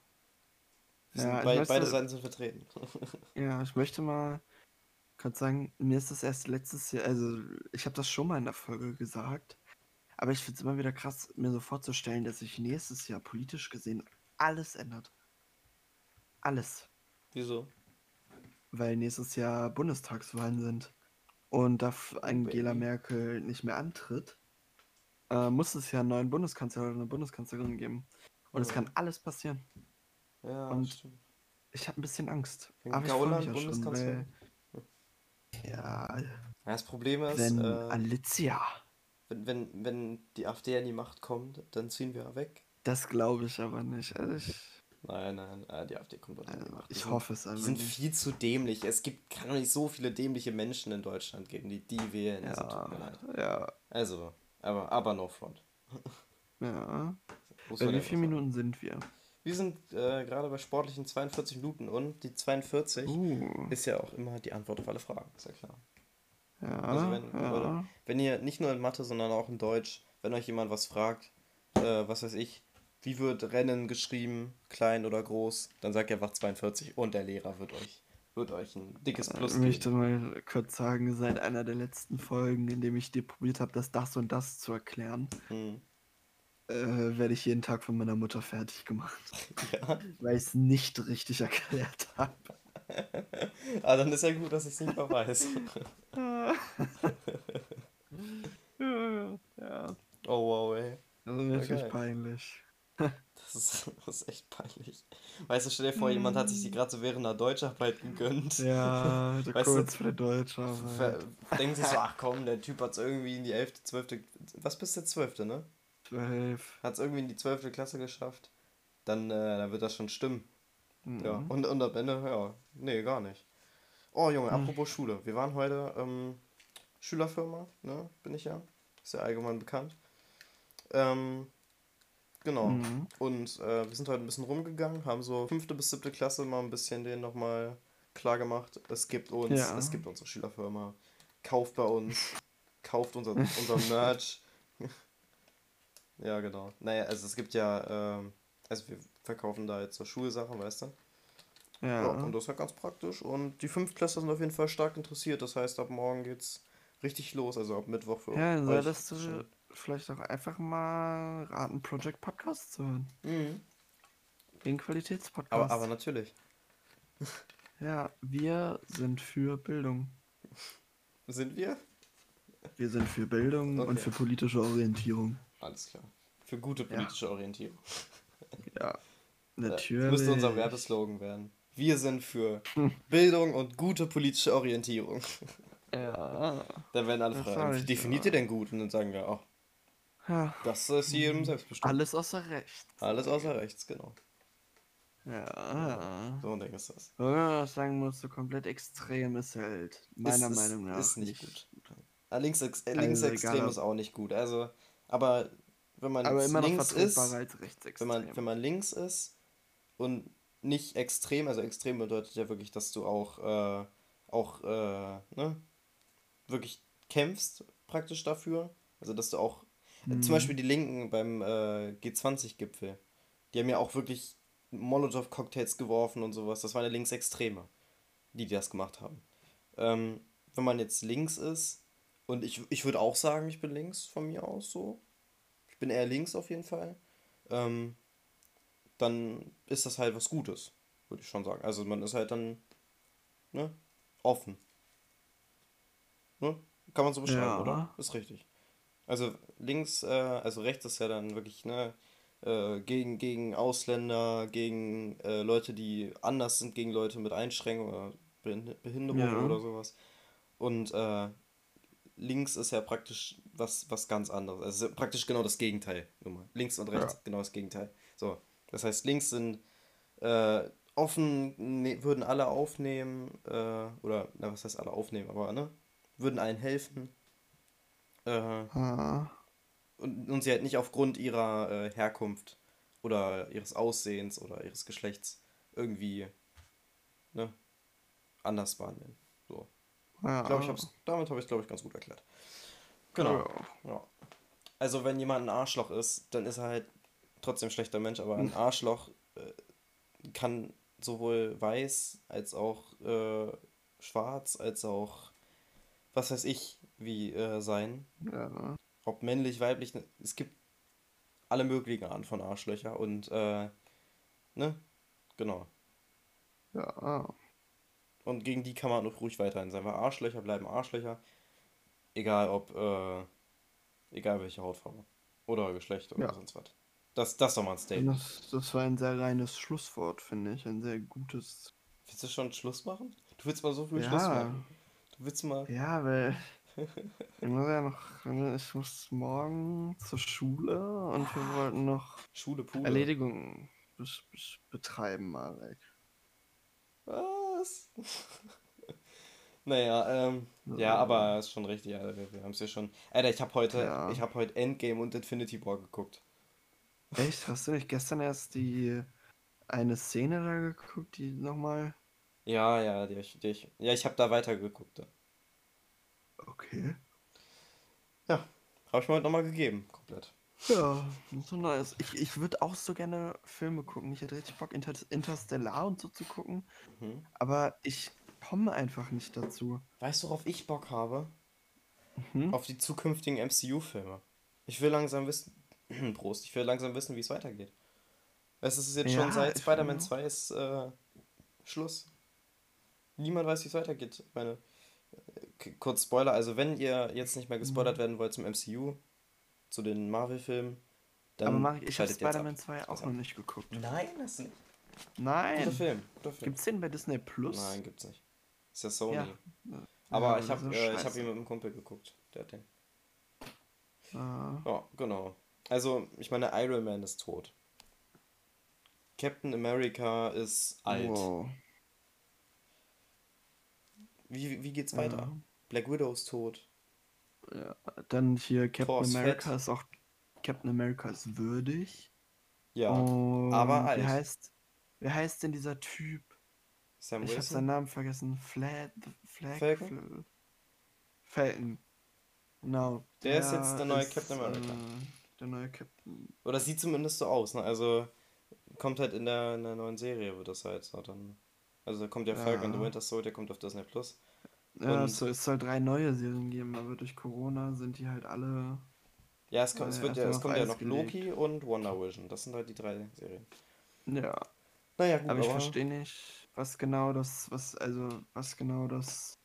Ja, ich bei, möchte- beide Seiten sind vertreten. Ja, ich möchte mal kurz sagen, mir ist das erst letztes Jahr, also ich habe das schon mal in der Folge gesagt, aber ich finde es immer wieder krass, mir so vorzustellen, dass sich nächstes Jahr politisch gesehen alles ändert. Alles. Wieso? Weil nächstes Jahr Bundestagswahlen sind und da Angela baby. Merkel nicht mehr antritt, äh, muss es ja einen neuen Bundeskanzler oder eine Bundeskanzlerin geben. Und es Ja. kann alles passieren. Ja, Und stimmt. Ich habe ein bisschen Angst. Wenn Aber ich freue mich ja schon, weil... Ja, Ja, das Problem ist, wenn äh, Alicia... wenn, wenn, wenn die AfD an die Macht kommt, dann ziehen wir weg. Das glaube ich aber nicht. Also ich, Nein, nein, äh, die AfD kommt an die also Macht. Die ich sind- hoffe es Die einfach sind nicht. viel zu dämlich. Es gibt, kann doch nicht so viele dämliche Menschen in Deutschland geben, die die wählen. Also, tut mir Ja, leid. ja, Also, aber, aber no front. ja. Man wie ja sagen. Minuten sind wir? Wir sind äh, gerade bei sportlichen 42 Minuten und die 42 Uh, ist ja auch immer die Antwort auf alle Fragen, ist ja klar. Ja, also wenn- ja. Wenn ihr nicht nur in Mathe, sondern auch in Deutsch, wenn euch jemand was fragt, äh, was weiß ich, wie wird Rennen geschrieben, klein oder groß, dann sagt ihr einfach 42 und der Lehrer wird euch, wird euch ein dickes Plus Ich möchte geben. mal kurz sagen, seit einer der letzten Folgen, in dem ich dir probiert habe, das das und das zu erklären, Hm. äh, werde ich jeden Tag von meiner Mutter fertig gemacht, Ja. weil ich es nicht richtig erklärt habe. Ah, dann ist ja gut, dass ich es nicht mehr weiß. ja, Oh wow, ey. das ist wirklich geil. peinlich. Das ist, das ist echt peinlich. Weißt du, stell dir vor, jemand hat sich die gerade so während einer Deutscharbeit gegönnt. Ja, so Weißt du, kurz vor der Deutsche. Ver- Denken sich so, ach komm, der Typ hat es irgendwie in die 11., 12., was bist du, 12., ne? Zwölf. Hat es irgendwie in die 12. Klasse geschafft. Dann, äh, dann wird das schon stimmen. Ja, Mhm. und, und am Ende, ja, nee, gar nicht. Oh Junge, Hm. apropos Schule. Wir waren heute ähm, Schülerfirma, ne, bin ich ja. Ist ja allgemein bekannt. Ähm, genau. Mhm. Und äh, wir sind heute ein bisschen rumgegangen, haben so fünfte bis siebte Klasse mal ein bisschen denen nochmal klar gemacht. Es gibt uns, Ja. es gibt unsere Schülerfirma. Kauft bei uns, kauft unser, unser Merch. ja, genau. Naja, also es gibt ja, ähm, also wir verkaufen da jetzt so Schulsachen, weißt du? Ja. Ja. und das ist ja ganz praktisch. Und die Fünftklässler sind auf jeden Fall stark interessiert. Das heißt, ab morgen geht's richtig los, also ab Mittwoch für Ja, dann euch. solltest du vielleicht auch einfach mal raten, Project Podcast zu hören. Mhm. Den Qualitätspodcast. Aber, aber natürlich. ja, wir sind für Bildung. Sind wir? Wir sind für Bildung und Okay. für politische Orientierung. Alles klar. Für gute politische Orientierung. Ja, natürlich. Das müsste unser Werbeslogan werden. Wir sind für Bildung und gute politische Orientierung. Ja. Dann werden alle fragen, wie definiert ja. ihr denn gut? Und dann sagen wir, ach, ja. das ist jedem selbstbestimmt. Alles außer rechts. Alles außer rechts, genau. Ja. So ein Ding ist das. Wenn man was sagen muss, so komplett extrem ist halt meiner ist, Meinung nach ist nicht gut. Ah, Links, äh, linksextrem egal, ob- ist auch nicht gut. Also, aber wenn man Aber immer noch links ist, als wenn man, wenn man links ist und nicht extrem, also extrem bedeutet ja wirklich, dass du auch, äh, auch, äh, ne, wirklich kämpfst praktisch dafür. Also, dass du auch, äh, Mhm. zum Beispiel die Linken beim äh, G20-Gipfel, die haben ja auch wirklich Molotow-Cocktails geworfen und sowas. Das waren ja Linksextreme, die, die das gemacht haben. Ähm, wenn man jetzt links ist Und ich, ich würde auch sagen, ich bin links von mir aus so. Ich bin eher links auf jeden Fall. Ähm, dann ist das halt was Gutes, würde ich schon sagen. Also man ist halt dann ne, offen. Ne? Kann man so beschreiben, Ja. oder? Ist richtig. Also links, äh, also rechts ist ja dann wirklich, ne, äh, gegen, gegen Ausländer, gegen äh, Leute, die anders sind, gegen Leute mit Einschränkungen oder Behind- Behinderungen Ja. oder sowas. Und äh, links ist ja praktisch was, was ganz anderes. Also praktisch genau das Gegenteil. Nur mal. Links und rechts Ja. genau das Gegenteil. So, das heißt, links sind äh, offen, ne, würden alle aufnehmen, äh, oder, na, was heißt alle aufnehmen, aber, ne, würden allen helfen. Äh, Ah, und, und sie halt nicht aufgrund ihrer äh, Herkunft oder ihres Aussehens oder ihres Geschlechts irgendwie, ne, anders behandeln. So. ja. Ich glaube, ich hab's, damit habe ich es, glaube ich, ganz gut erklärt. Genau. Ja. Ja. Also, wenn jemand ein Arschloch ist, dann ist er halt trotzdem ein schlechter Mensch, aber ein Arschloch äh, kann sowohl weiß als auch äh, schwarz, als auch was weiß ich, wie äh, sein. Ja. Ob männlich, weiblich, ne, es gibt alle möglichen Arten von Arschlöcher und äh, ne? Genau. Ja. Und gegen die kann man auch ruhig weiterhin sein, weil Arschlöcher bleiben Arschlöcher. Egal ob, äh, egal welche Hautfarbe. Oder Geschlecht oder Ja. sonst was. Das, das ist doch mal ein Statement. Das, das war ein sehr reines Schlusswort, finde ich. Ein sehr gutes. Willst du schon Schluss machen? Du willst mal so viel Ja. Schluss machen. Du willst mal. Ja, weil ich muss ja noch, ich muss morgen zur Schule und wir wollten noch Schule Pule. Erledigungen betreiben, Marek. Was? naja, ähm, ja, aber ist schon richtig, Alter. Wir, wir haben es ja schon. Alter, ich habe heute, Ja. ich habe heute Endgame und Infinity War geguckt. Echt? Hast du nicht gestern erst die eine Szene da geguckt, die nochmal. Ja, ja, die, ich- die, ich- ja, ich habe da weitergeguckt. Okay. ja habe ich mir heute nochmal gegeben, komplett. Ja, so nice. Ich, ich würde auch so gerne Filme gucken. Ich hätte richtig Bock, Inter Interstellar und so zu gucken. Mhm. Aber ich komme einfach nicht dazu. Weißt du, worauf ich Bock habe? Mhm. Auf die zukünftigen MCU-Filme. Ich will langsam wissen. Prost, ich will langsam wissen, wie es weitergeht. Es ist jetzt schon Ja, seit ich Spider-Man will 2 ist äh, Schluss. Niemand weiß, wie es weitergeht. Meine, äh, kurz Spoiler, also wenn ihr jetzt nicht mehr gespoilert Mhm. werden wollt zum MCU, zu den Marvel-Filmen, dann Aber Marek, ich habe. Spider-Man 2 auch noch nicht geguckt. Nein, das nicht. Guter Nein. Film, guter Film. Gibt's den bei Disney Plus? Nein, gibt's nicht. Ist ja Sony. Ja. Aber Ja, ich habe ist äh, ich hab ihn mit einem Kumpel geguckt. Der hat den. Ah. Ja, genau. Also, ich meine, Iron Man ist tot. Captain America ist alt. Wow. Wie, wie geht's weiter? Ja. Black Widow ist tot. Ja. Dann hier Captain Thor ist America fett. ist auch. Captain America ist würdig. Ja. Und aber alt. Wie heißt, wie heißt denn dieser Typ? Sam Ich habe Wilson? seinen Namen vergessen. Flat, Flag, Falcon? Falcon. Genau. Der ist jetzt der neue ist, Captain America. Äh, der neue Captain. Oder sieht zumindest so aus, ne? Also, kommt halt in der, in der neuen Serie, wird das halt so dann. Also, da kommt ja Falcon and the Ja. Winter Soldier, kommt auf Disney Plus. Ja, Und- es soll, es soll drei neue Serien geben, aber durch Corona sind die halt alle. Ja, es kommt, es Äh, wird ja, es kommt ja noch gelegt. Loki und Wonder Vision. Das sind halt die drei Serien. Ja. Naja, gut, Aber ich verstehe nicht, was genau das, was, also, was genau das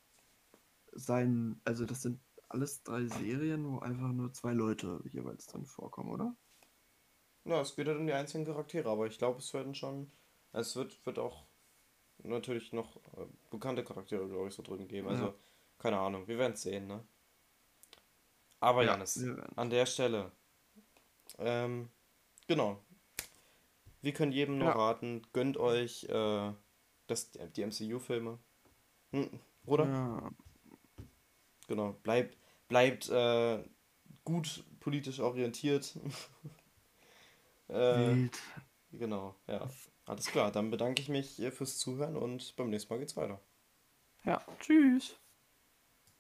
sein, also das sind alles drei Serien, wo einfach nur zwei Leute jeweils drin vorkommen, oder? Ja, es geht halt um die einzelnen Charaktere, aber ich glaube, es werden schon. Es wird, wird auch natürlich noch äh, bekannte Charaktere, glaube ich, so drin geben. Also, Ja. keine Ahnung, wir werden es sehen, ne? Aber Ja, Janis, an der Stelle, ähm, genau. Wir können jedem nur Ja. raten, gönnt euch äh, das, die MCU-Filme. Hm, oder? Ja, Genau, bleibt, bleibt äh, gut politisch orientiert. äh, genau, ja. Alles klar, dann bedanke ich mich äh, fürs Zuhören und beim nächsten Mal geht's weiter. Ja, tschüss.